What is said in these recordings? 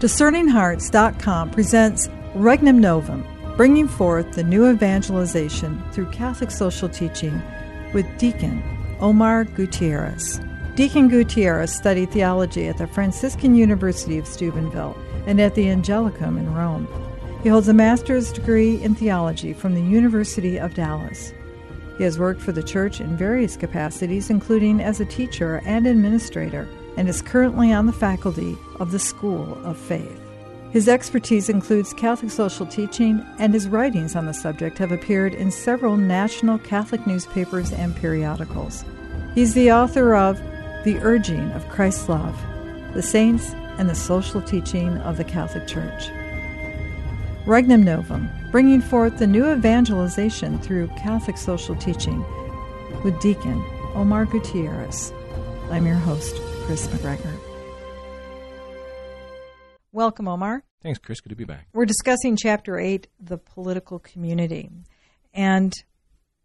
DiscerningHearts.com presents Regnum Novum, bringing forth the new evangelization through Catholic social teaching with Deacon Omar Gutierrez. Deacon Gutierrez studied theology at the Franciscan University of Steubenville and at the Angelicum in Rome. He holds a master's degree in theology from the University of Dallas. He has worked for the church in various capacities, including as a teacher and administrator and is currently on the faculty of the School of Faith. His expertise includes Catholic social teaching, and his writings on the subject have appeared in several national Catholic newspapers and periodicals. He's the author of The Urging of Christ's Love, The Saints, and the Social Teaching of the Catholic Church. Regnum Novum, bringing forth the new evangelization through Catholic social teaching with Deacon Omar Gutierrez. I'm your host, Kris McGregor. Welcome, Omar. Thanks, Kris. Good to be back. We're discussing Chapter 8, the political community. And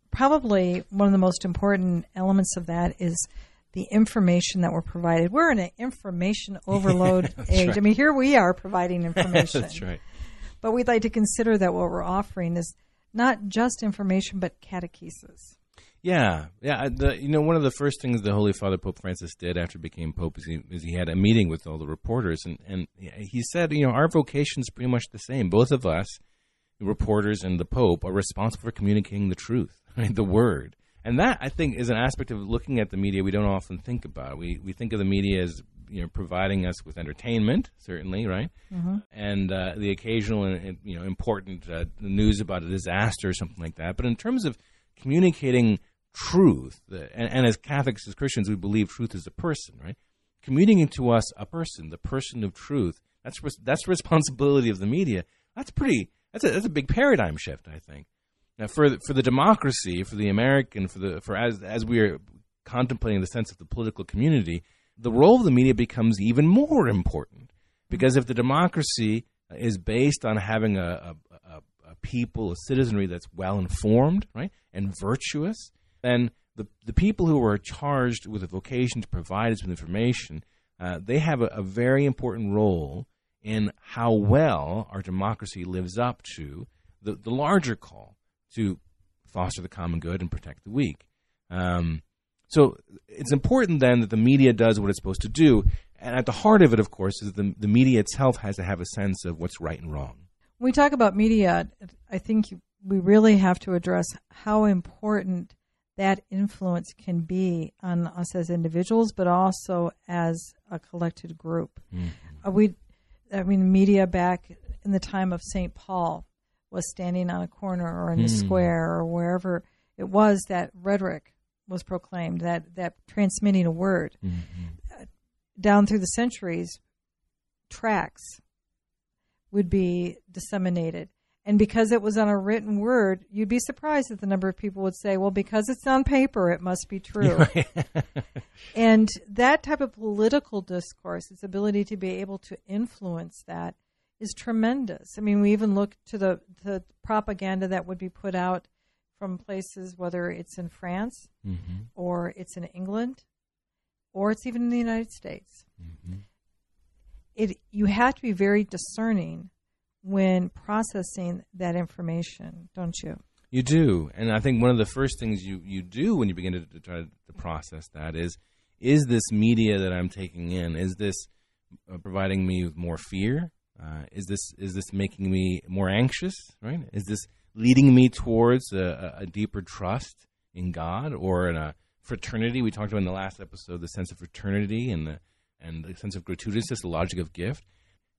probably one of the most important elements of that is the information that we're provided. We're in an information overload age. right. I mean, here we are providing information. That's right. But we'd like to consider that what we're offering is not just information, but catechesis. Yeah, yeah. The, you know, one of the first things the Holy Father Pope Francis did after he became Pope is he, is he had a meeting with all the reporters, and, and he said, you know, our vocation is pretty much the same. Both of us, the reporters and the Pope, are responsible for communicating the truth, right, the Word. And that, I think, is an aspect of looking at the media we don't often think about. We we think of the media as you know providing us with entertainment, certainly, right, Mm-hmm. and uh, the occasional and you know important uh, news about a disaster or something like that. But in terms of communicating truth, and, and as Catholics, as Christians, we believe truth is a person, right? Communicating to us a person, the person of truth. That's that's responsibility of the media. That's pretty. That's a that's a big paradigm shift, I think. Now, for the, for the democracy, for the American, for the for as as we are contemplating the sense of the political community, the role of the media becomes even more important because if the democracy is based on having a, a, a, a people, a citizenry that's well informed, right, and virtuous, then the the people who are charged with a vocation to provide us with information, uh, they have a, a very important role in how well our democracy lives up to the, the larger call to foster the common good and protect the weak. Um, so it's important then that the media does what it's supposed to do. And at the heart of it, of course, is the, the media itself has to have a sense of what's right and wrong. When we talk about media, I think we really have to address how important that influence can be on us as individuals, but also as a collected group. Uh, we, I mean, media back in the time of St. Paul was standing on a corner or in the Hmm. square or wherever it was that rhetoric was proclaimed, that, that transmitting a word. Down through the centuries, tracts would be disseminated. And because it was on a written word, you'd be surprised at the number of people would say, well, because it's on paper, it must be true. and that type of political discourse, its ability to be able to influence that, is tremendous. I mean, we even look to the, the propaganda that would be put out from places, whether it's in France Mm-hmm. or it's in England or it's even in the United States. Mm-hmm. It you have to be very discerning when processing that information, don't you? You do, and I think one of the first things you, you do when you begin to, to try to process that is, is this media that I'm taking in, is this uh, providing me with more fear? Uh, is this is this making me more anxious? Right? Is this leading me towards a, a deeper trust in God or in a fraternity? We talked about in the last episode the sense of fraternity and the and the sense of gratuitousness, the logic of gift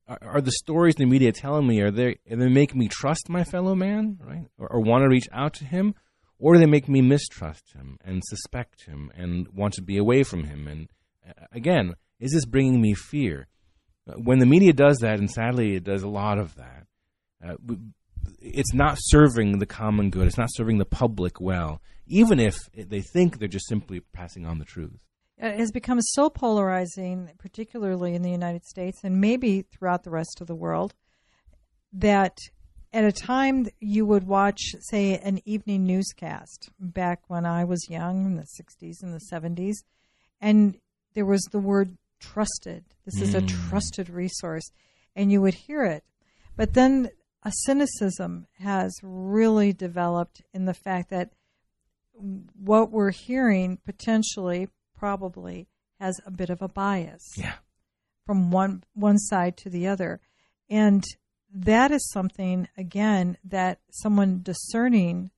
are, are the stories the media telling me are they are they making me trust my fellow man right? Or, or want to reach out to him? Or do they make me mistrust him and suspect him and want to be away from him? And uh, again is this bringing me fear? Uh, when the media does that and sadly it does a lot of that uh, it's not serving the common good. It's not serving the public well even if they think they're just simply passing on the truth has become so polarizing, particularly in the United States and maybe throughout the rest of the world, that at a time you would watch, say, an evening newscast back when I was young in the 60s and the 70s, and there was the word trusted. This is a Mm. trusted resource. and you would hear it. But then a cynicism has really developed in the fact that what we're hearing potentially, probably, has a bit of a bias Yeah. from one one side to the other, and that is something again that someone discerning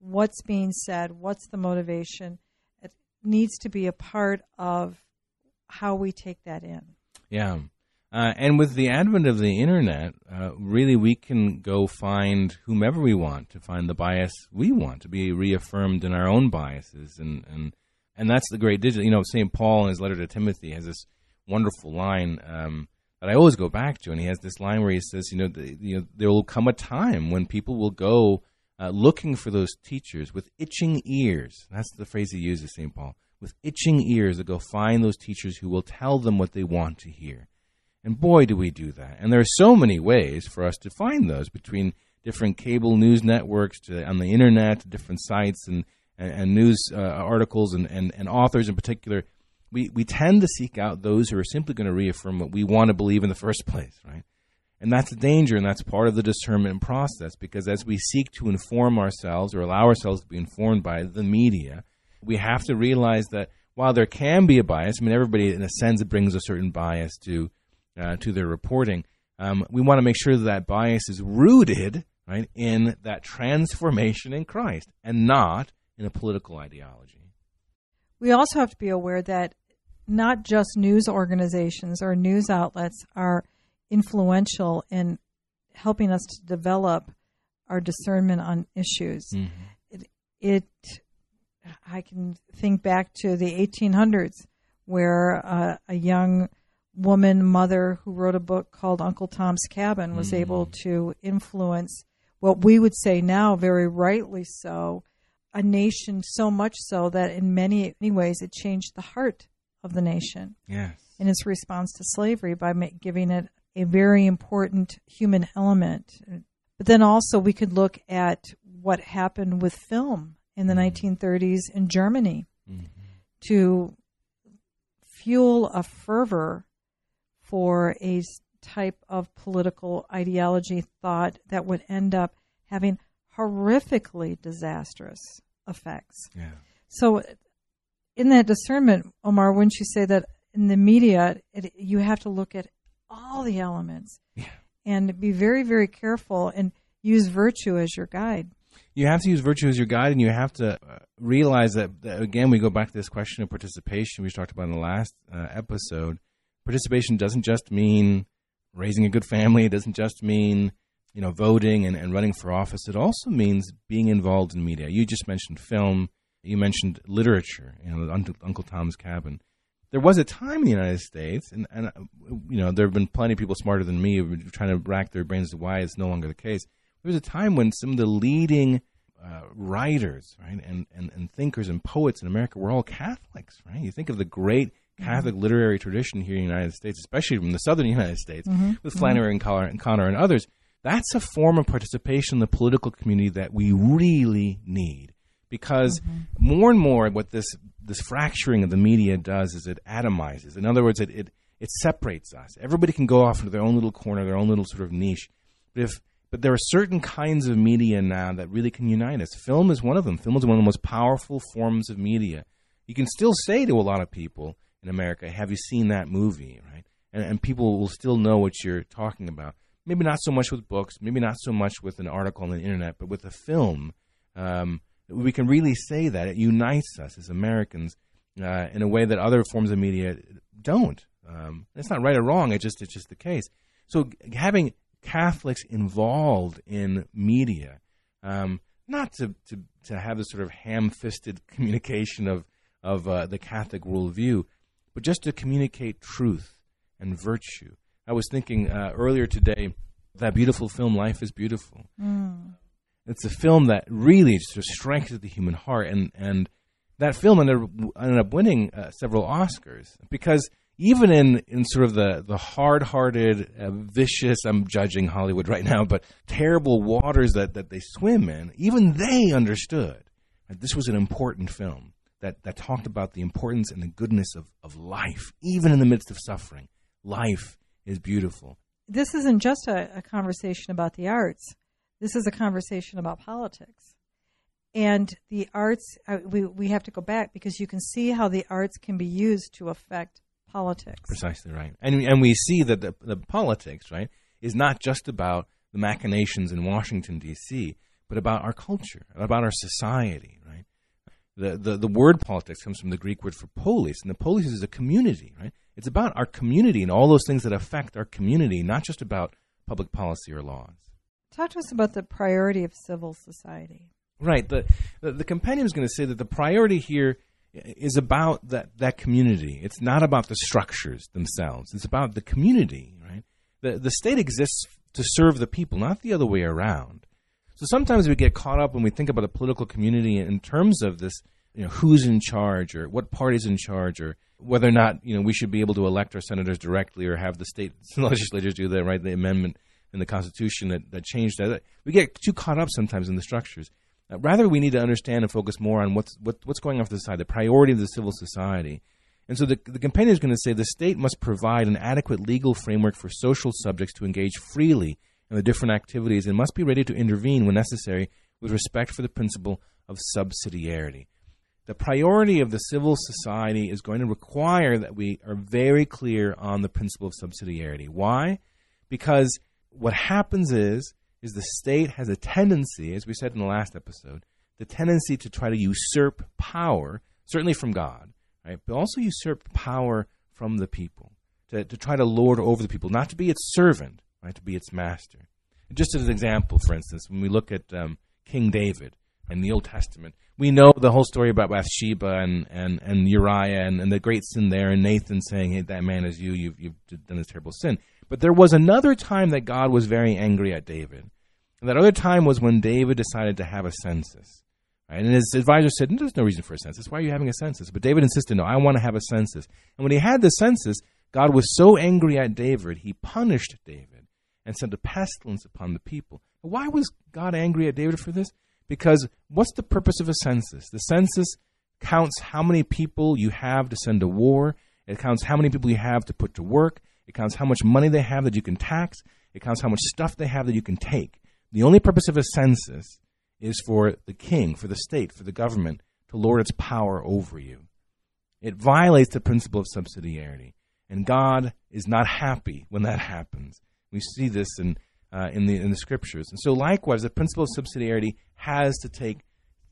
what's being said, what's the motivation, it needs to be a part of how we take that in. Yeah. Uh, and with the advent of the internet, uh, really we can go find whomever we want to find the bias we want to be reaffirmed in our own biases, and and and that's the great digital. You know, Saint Paul in his letter to Timothy has this wonderful line um, that I always go back to, and he has this line where he says, you know, the, you know there will come a time when people will go uh, looking for those teachers with itching ears. That's the phrase he uses, Saint Paul, with itching ears to go find those teachers who will tell them what they want to hear. And boy, do we do that. And there are so many ways for us to find those between different cable news networks to on the internet, to different sites and, and, and news uh, articles and, and, and authors in particular. We, we tend to seek out those who are simply going to reaffirm what we want to believe in the first place, right? And that's a danger, and that's part of the discernment process because as we seek to inform ourselves or allow ourselves to be informed by the media, we have to realize that while there can be a bias, I mean, everybody in a sense brings a certain bias to uh, to their reporting. Um, we want to make sure that, that bias is rooted right in that transformation in Christ and not in a political ideology. We also have to be aware that not just news organizations or news outlets are influential in helping us to develop our discernment on issues. Mm-hmm. It, it, I can think back to the 1800s where uh, a young woman mother who wrote a book called Uncle Tom's Cabin was Mm. able to influence what we would say now, very rightly so, a nation so much so that in many, many ways it changed the heart of the nation Yes. in its response to slavery by giving it a very important human element. But then also we could look at what happened with film in the 1930s in Germany Mhm. to fuel a fervor for a type of political ideology thought that would end up having horrifically disastrous effects. Yeah. So, in that discernment, Omar, wouldn't you say that in the media, it, you have to look at all the elements Yeah. and be very, very careful and use virtue as your guide? You have to use virtue as your guide, and you have to uh, realize that, that, again, we go back to this question of participation we talked about in the last uh, episode. Participation doesn't just mean raising a good family, it doesn't just mean you know voting and, and running for office. It also means being involved in media. You just mentioned film, you mentioned literature, you know, Uncle, Uncle Tom's Cabin. There was a time in the United States, and, and you know there have been plenty of people smarter than me trying to rack their brains to why it's no longer the case. There was a time when some of the leading uh, writers, right, and, and, and thinkers and poets in America were all Catholics, right? You think of the great Catholic literary tradition here in the United States, especially from the southern United States, with Flannery O'Connor, and Connor and others. That's a form of participation in the political community that we really need, because mm-hmm. more and more, what this this fracturing of the media does is it atomizes. In other words, it it, it separates us. Everybody can go off into their own little corner, their own little sort of niche. But if but there are certain kinds of media now that really can unite us. Film is one of them. Film is one of the most powerful forms of media. You can still say to a lot of people in America, "Have you seen that movie?" Right, and, and people will still know what you're talking about. Maybe not so much with books, maybe not so much with an article on the internet, but with a film, um, we can really say that it unites us as Americans uh, in a way that other forms of media don't. Um, it's not right or wrong; it's just it's just the case. So having Catholics involved in media, um, not to, to, to have this sort of ham-fisted communication of of uh, the Catholic worldview, but just to communicate truth and virtue. I was thinking uh, earlier today that beautiful film Life is Beautiful. It's a film that really sort of strengthens the human heart, and and that film ended, ended up winning uh, several Oscars because even in, in sort of the, the hard hearted, uh, vicious, I'm judging Hollywood right now, but terrible waters that, that they swim in, even they understood that this was an important film that, that talked about the importance and the goodness of, of life, even in the midst of suffering. Life is beautiful. this isn't just a, a conversation about the arts. This is a conversation about politics. And the arts, uh, we, we have to go back because you can see how the arts can be used to affect politics. Precisely right. And, and we see that the, the politics, right, is not just about the machinations in Washington, D.C., but about our culture, about our society, right? The, the, the word politics comes from the Greek word for polis, and the polis is a community, right? It's about our community and all those things that affect our community, not just about public policy or laws. Talk to us about the priority of civil society. Right. The, the, the compendium is going to say that the priority here is about that, that community. It's not about the structures themselves. It's about the community, right? The, the state exists to serve the people, not the other way around. So sometimes we get caught up when we think about the political community in terms of this, you know, who's in charge or what party's in charge or whether or not, you know, we should be able to elect our senators directly or have the state legislatures do that, right? The amendment in the Constitution that, that changed that. We get too caught up sometimes in the structures. Uh, rather, we need to understand and focus more on what's, what, what's going on for the society, the priority of the civil society. And so the, the compendium is going to say the state must provide an adequate legal framework for social subjects to engage freely in the different activities and must be ready to intervene when necessary with respect for the principle of subsidiarity. The priority of the civil society is going to require that we are very clear on the principle of subsidiarity. Why? Because what happens is is the state has a tendency, as we said in the last episode, the tendency to try to usurp power, certainly from God, right? But also usurp power from the people, to, to try to lord over the people, not to be its servant, right, to be its master. Just as an example, for instance, when we look at um, King David in the Old Testament, we know the whole story about Bathsheba and, and, and Uriah and, and the great sin there, and Nathan saying, hey, that man is you, you've, you've done this terrible sin. But there was another time that God was very angry at David. And that other time was when David decided to have a census. Right? And his advisor said, There's no reason for a census. Why are you having a census? But David insisted, No, I want to have a census. And when he had the census, God was so angry at David, he punished David and sent a pestilence upon the people. Why was God angry at David for this? Because what's the purpose of a census? The census counts how many people you have to send to war, it counts how many people you have to put to work, it counts how much money they have that you can tax, it counts how much stuff they have that you can take. The only purpose of a census is for the king, for the state, for the government to lord its power over you. It violates the principle of subsidiarity. And God is not happy when that happens. We see this in, uh, in, the, in the scriptures. And so, likewise, the principle of subsidiarity has to take,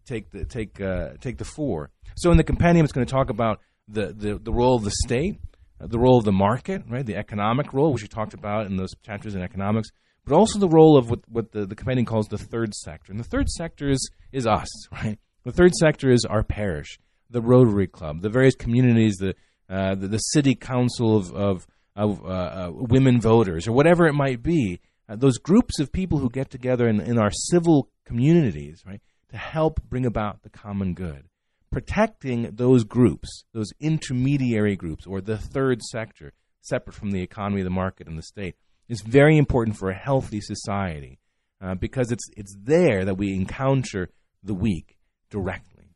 take, the, take, uh, take the fore. So, in the compendium, it's going to talk about the, the, the role of the state, uh, the role of the market, right? The economic role, which we talked about in those chapters in economics, but also the role of what, what the, the compendium calls the third sector. And the third sector is, is us, right? The third sector is our parish, the Rotary Club, the various communities, the, uh, the, the, city council of, of of uh, uh, women voters or whatever it might be, uh, those groups of people who get together in, in our civil communities, right, to help bring about the common good. Protecting those groups, those intermediary groups, or the third sector, separate from the economy, the market, and the state, is very important for a healthy society uh, because it's, it's there that we encounter the weak directly.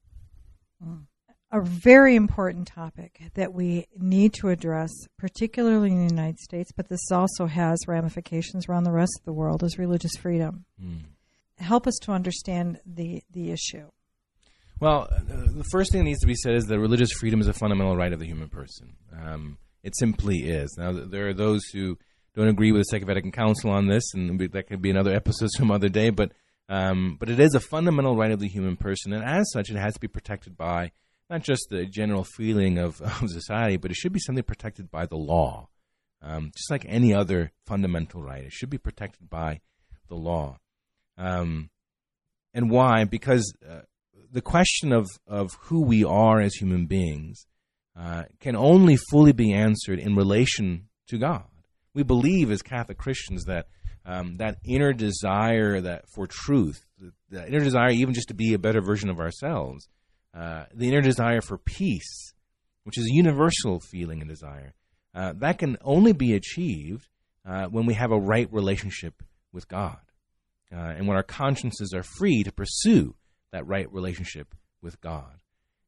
Mm a very important topic that we need to address, particularly in the United States, but this also has ramifications around the rest of the world, is religious freedom. Mm. Help us to understand the, the issue. Well, uh, the first thing that needs to be said is that religious freedom is a fundamental right of the human person. Um, it simply is. Now, there are those who don't agree with the Second Vatican Council on this, and that could be another episode some other day, but, um, but it is a fundamental right of the human person, and as such, it has to be protected by not just the general feeling of, of society, but it should be something protected by the law. Um, just like any other fundamental right, it should be protected by the law. Um, and why? Because uh, the question of, of who we are as human beings uh, can only fully be answered in relation to God. We believe as Catholic Christians that um, that inner desire that for truth, the, the inner desire even just to be a better version of ourselves, uh, the inner desire for peace, which is a universal feeling and desire, uh, that can only be achieved uh, when we have a right relationship with God uh, and when our consciences are free to pursue that right relationship with God.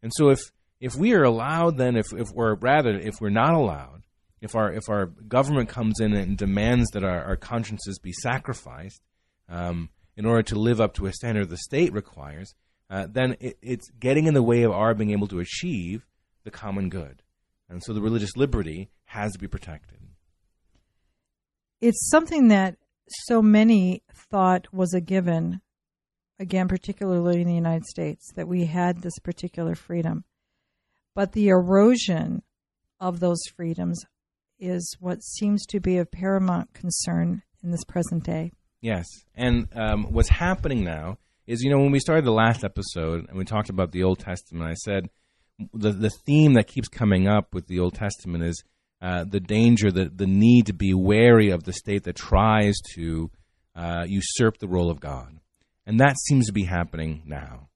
And so if if we are allowed then if, if we're rather if we're not allowed if our if our government comes in and demands that our, our consciences be sacrificed um, in order to live up to a standard the state requires, uh, then it, it's getting in the way of our being able to achieve the common good, and so the religious liberty has to be protected. It's something that so many thought was a given, again, particularly in the United States, that we had this particular freedom. But the erosion of those freedoms is what seems to be of paramount concern in this present day. Yes. And um, what's happening now is, you know, when we started the last episode and we talked about the Old Testament, I said the, the theme that keeps coming up with the Old Testament is uh, the danger, the, the need to be wary of the state that tries to uh, usurp the role of God. And that seems to be happening now.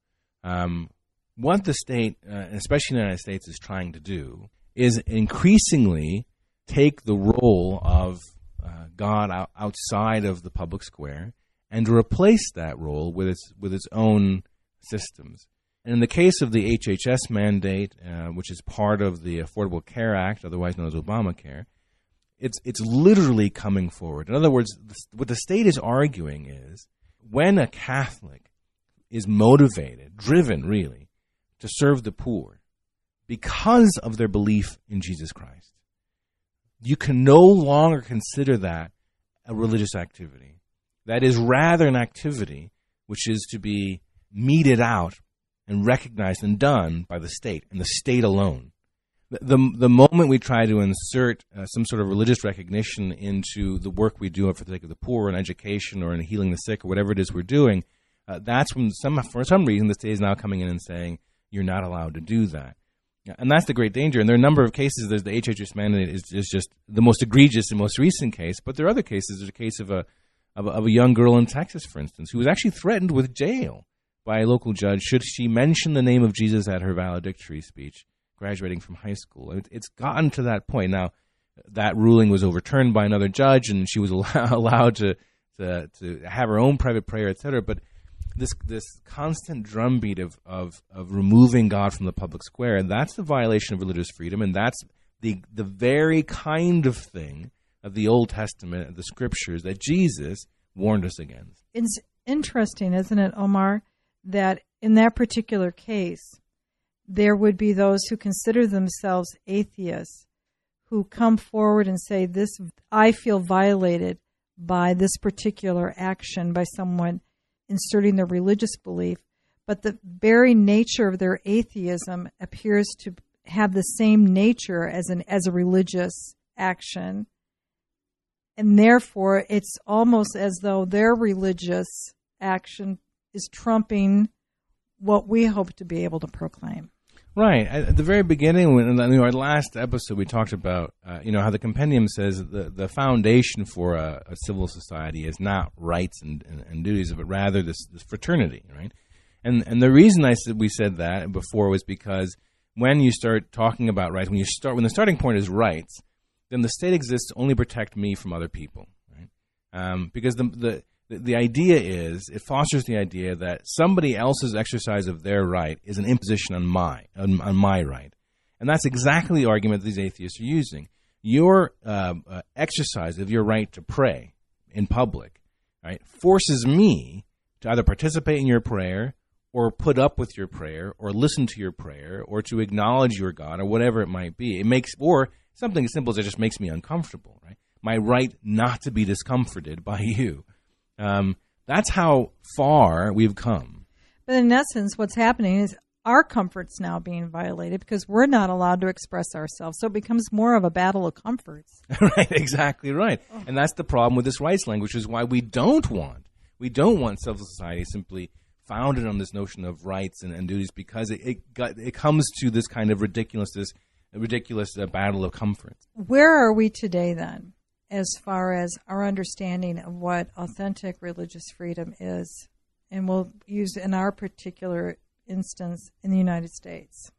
Um, what the state, uh, especially the United States, is trying to do is increasingly take the role of uh, God out, outside of the public square and replace that role with its with its own systems. And in the case of the HHS mandate, uh, which is part of the Affordable Care Act, otherwise known as Obamacare, it's it's literally coming forward. In other words, what the state is arguing is when a Catholic is motivated, driven really, to serve the poor because of their belief in Jesus Christ, you can no longer consider that a religious activity. That is rather an activity which is to be meted out and recognized and done by the state and the state alone. The, the, the moment we try to insert uh, some sort of religious recognition into the work we do for the sake of the poor and education or in healing the sick or whatever it is we're doing, uh, that's when some, for some reason the state is now coming in and saying, you're not allowed to do that. And that's the great danger. And there are a number of cases. There's the HHS mandate is, is just the most egregious and most recent case. But there are other cases. There's a case of a, of a, of a young girl in Texas, for instance, who was actually threatened with jail by a local judge should she mention the name of Jesus at her valedictory speech, graduating from high school. It, it's gotten to that point now. That ruling was overturned by another judge, and she was allowed to to, to have her own private prayer, etc. But this this constant drumbeat of, of of removing God from the public square, that's the violation of religious freedom, and that's the the very kind of thing of the Old Testament, of the Scriptures that Jesus warned us against. It's interesting, isn't it, Omar, that in that particular case, there would be those who consider themselves atheists who come forward and say, "This I feel violated." by this particular action by someone inserting their religious belief, but the very nature of their atheism appears to have the same nature as an as a religious action. And therefore, it's almost as though their religious action is trumping what we hope to be able to proclaim. Right. At the very beginning, when in our last episode, we talked about uh, you know how the compendium says the the foundation for a, a civil society is not rights and, and, and, duties, but rather this, this fraternity, right? And and the reason I said we said that before was because when you start talking about rights, when you start when the starting point is rights, then the state exists only to protect me from other people, right? Um, because the the the, the idea is it fosters the idea that somebody else's exercise of their right is an imposition on my on, on my right, and that's exactly the argument these atheists are using. Your uh, uh, exercise of your right to pray in public, right, forces me to either participate in your prayer or put up with your prayer or listen to your prayer or to acknowledge your God or whatever it might be. It makes or something as simple as it just makes me uncomfortable, right? My right not to be discomforted by you um, that's how far we've come. But in essence, what's happening is our comfort's now being violated because we're not allowed to express ourselves. So it becomes more of a battle of comforts. right, exactly right. Oh. And that's the problem with this rights language, is why we don't want we don't want civil society simply founded on this notion of rights and, and duties because it it, got, it comes to this kind of ridiculousness, ridiculous uh, battle of comfort. Where are we today then? as far as our understanding of what authentic religious freedom is. And we'll use in our particular instance in the United States.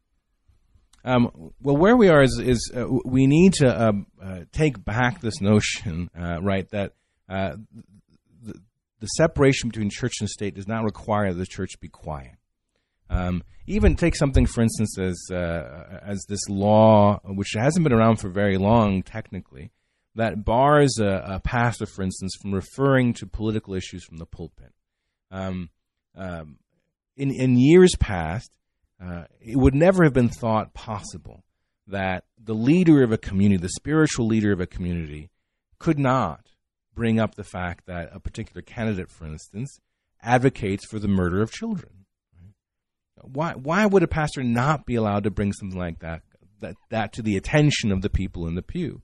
Um, well, where we are is, is uh, we need to uh, uh, take back this notion, uh, right, that uh, the, the, separation between church and state does not require the church be quiet. Um, even take something, for instance, as uh, as this law, which hasn't been around for very long, technically, that bars a, a pastor, for instance, from referring to political issues from the pulpit. Um, um, in in years past, uh, it would never have been thought possible that the leader of a community, the spiritual leader of a community, could not bring up the fact that a particular candidate, for instance, advocates for the murder of children. Why, why would a pastor not be allowed to bring something like that, that, that to the attention of the people in the pew?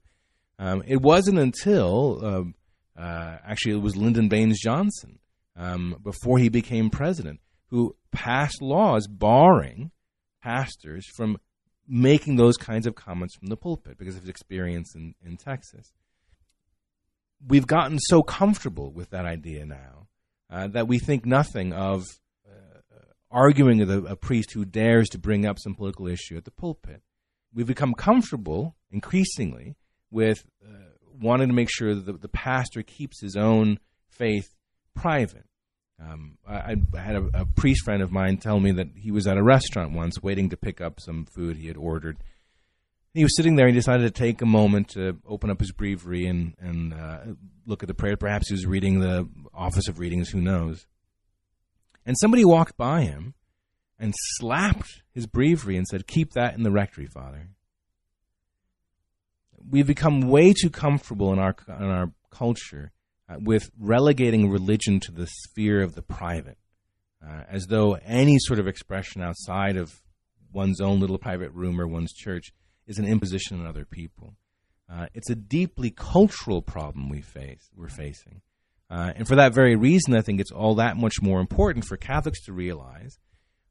Um, it wasn't until, um, uh, actually, it was Lyndon Baines Johnson, um, before he became president, who passed laws barring pastors from making those kinds of comments from the pulpit because of his experience in, in Texas. We've gotten so comfortable with that idea now uh, that we think nothing of arguing with a, a, priest who dares to bring up some political issue at the pulpit. We've become comfortable increasingly with uh, wanting to make sure that the, the, pastor keeps his own faith private. Um, I, I, had a, a, priest friend of mine tell me that he was at a restaurant once waiting to pick up some food he had ordered. He was sitting there and he decided to take a moment to open up his breviary and, and uh, look at the prayer. Perhaps he was reading the Office of Readings, who knows. And somebody walked by him and slapped his breviary and said, Keep that in the rectory, Father. We've become way too comfortable in our, in our culture uh, with relegating religion to the sphere of the private, uh, as though any sort of expression outside of one's own little private room or one's church is an imposition on other people. Uh, it's a deeply cultural problem we face, we're facing. Uh, and for that very reason, I think it's all that much more important for Catholics to realize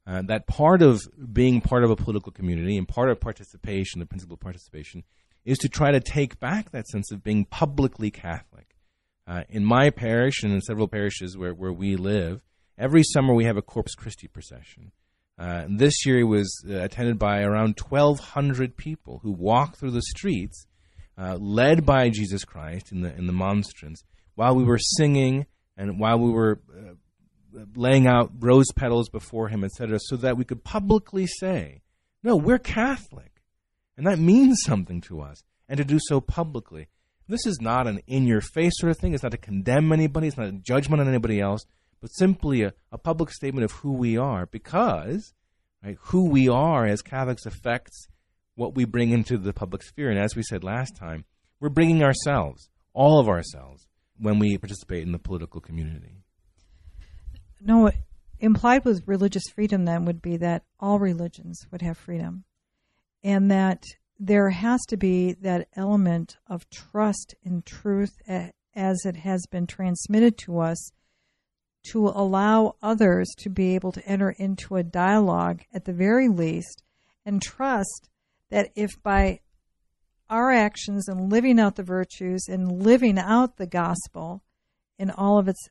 uh, that part of being part of a political community and part of participation, the principle of participation, is to try to take back that sense of being publicly Catholic. Uh, in my parish and in several parishes where, where we live, every summer we have a Corpus Christi procession. Uh, this year it was uh, attended by around 1,200 people who walked through the streets, uh, led by Jesus Christ in the in the monstrance, while we were singing and while we were uh, laying out rose petals before Him, etc., so that we could publicly say, "No, we're Catholic," and that means something to us, and to do so publicly. This is not an in your face sort of thing. It's not to condemn anybody. It's not a judgment on anybody else, but simply a, a public statement of who we are because right, who we are as Catholics affects what we bring into the public sphere. And as we said last time, we're bringing ourselves, all of ourselves, when we participate in the political community. No, implied with religious freedom then would be that all religions would have freedom and that there has to be that element of trust in truth as it has been transmitted to us to allow others to be able to enter into a dialogue at the very least and trust that if by our actions and living out the virtues and living out the gospel in all of its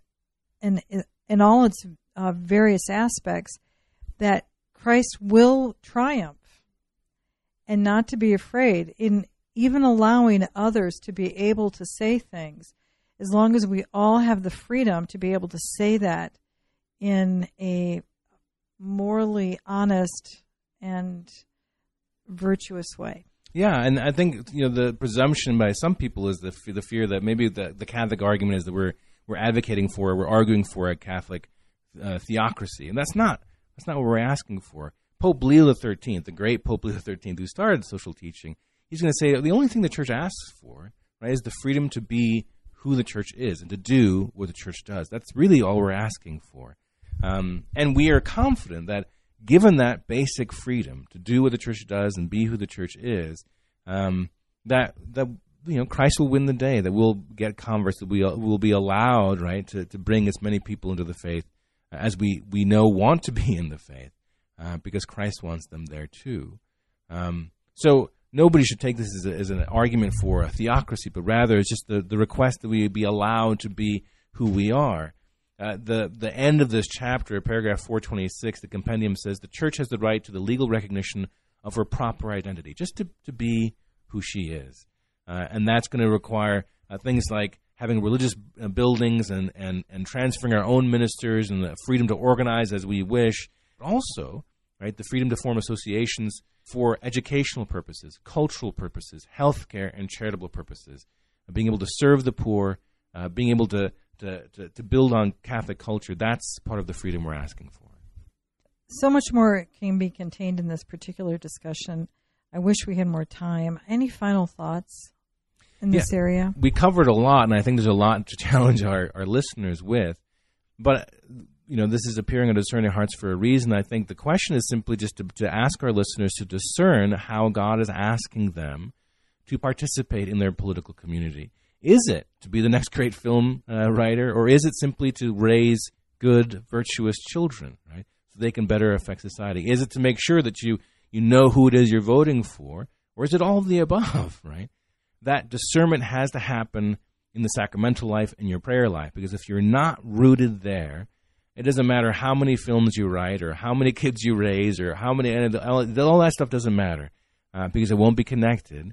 in in all its uh, various aspects that Christ will triumph and not to be afraid in even allowing others to be able to say things as long as we all have the freedom to be able to say that in a morally honest and virtuous way. Yeah, and I think you know the presumption by some people is the the fear that maybe the the Catholic argument is that we're we're advocating for, we're arguing for a Catholic uh, theocracy, and that's not that's not what we're asking for. Pope Leo XIII, the great Pope Leo XIII, who started social teaching, he's going to say the only thing the church asks for, right, is the freedom to be who the church is and to do what the church does. That's really all we're asking for. Um, and we are confident that given that basic freedom to do what the church does and be who the church is, um, that that you know Christ will win the day. That we'll get converts. That we will be allowed, right, to, to bring as many people into the faith as we we know want to be in the faith uh, because Christ wants them there too. Um, so nobody should take this as, a, as, an argument for a theocracy, but rather it's just the, the request that we be allowed to be who we are. Uh, the the end of this chapter, paragraph 426, the compendium says the church has the right to the legal recognition of her proper identity, just to, to be who she is. Uh, and that's going to require uh, things like having religious uh, buildings and, and, and transferring our own ministers and the freedom to organize as we wish, But also right? The freedom to form associations for educational purposes, cultural purposes, healthcare, and charitable purposes. being able to serve the poor, uh, being able to, to, to, to build on Catholic culture, that's part of the freedom we're asking for. So much more can be contained in this particular discussion. I wish we had more time. Any final thoughts in this Yeah. area? we covered a lot, and I think there's a lot to challenge our, our listeners with. But you know, this is appearing on discerning hearts for a reason. I think the question is simply just to, to ask our listeners to discern how God is asking them to participate in their political community. Is it to be the next great film uh, writer, or is it simply to raise good, virtuous children, right, so they can better affect society? Is it to make sure that you you know who it is you're voting for, or is it all of the above, right? that discernment has to happen in the sacramental life and your prayer life because if you're not rooted there it doesn't matter how many films you write or how many kids you raise or how many all that stuff doesn't matter uh, because it won't be connected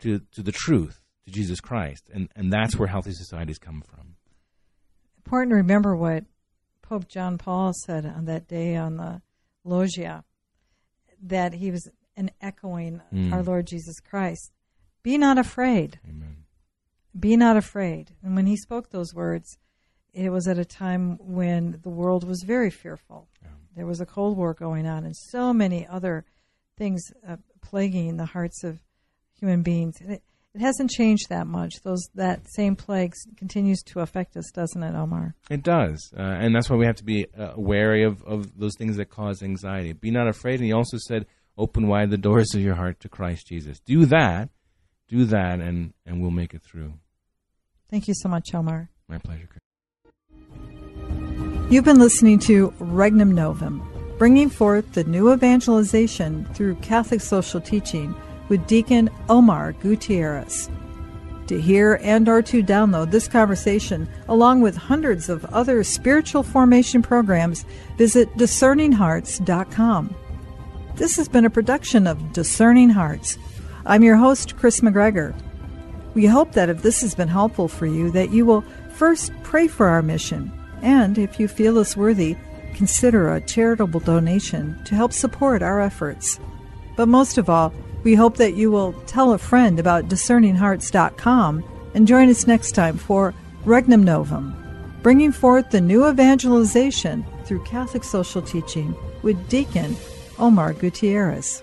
to, to the truth to jesus christ and, and that's where healthy societies come from Important to remember what Pope John Paul said on that day on the loggia, that he was an echoing Mm. our Lord Jesus Christ. Be not afraid. amen Be not afraid. And when he spoke those words, it was at a time when the world was very fearful. Yeah. There was a Cold War going on, and so many other things uh, plaguing the hearts of human beings. It, it hasn't changed that much. Those that same plague continues to affect us, doesn't it, Omar? It does, uh, and that's why we have to be uh, wary of, of those things that cause anxiety. Be not afraid. And he also said, "Open wide the doors of your heart to Christ Jesus." Do that, do that, and and we'll make it through. Thank you so much, Omar. My pleasure. You've been listening to Regnum Novum, bringing forth the new evangelization through Catholic social teaching with Deacon Omar Gutierrez. To hear and or to download this conversation along with hundreds of other spiritual formation programs, visit discerninghearts.com. This has been a production of Discerning Hearts. I'm your host, Kris McGregor. We hope that if this has been helpful for you, that you will first pray for our mission, and if you feel us worthy, consider a charitable donation to help support our efforts. But most of all, we hope that you will tell a friend about discerninghearts.com and join us next time for Regnum Novum, bringing forth the new evangelization through Catholic social teaching with Deacon Omar Gutierrez.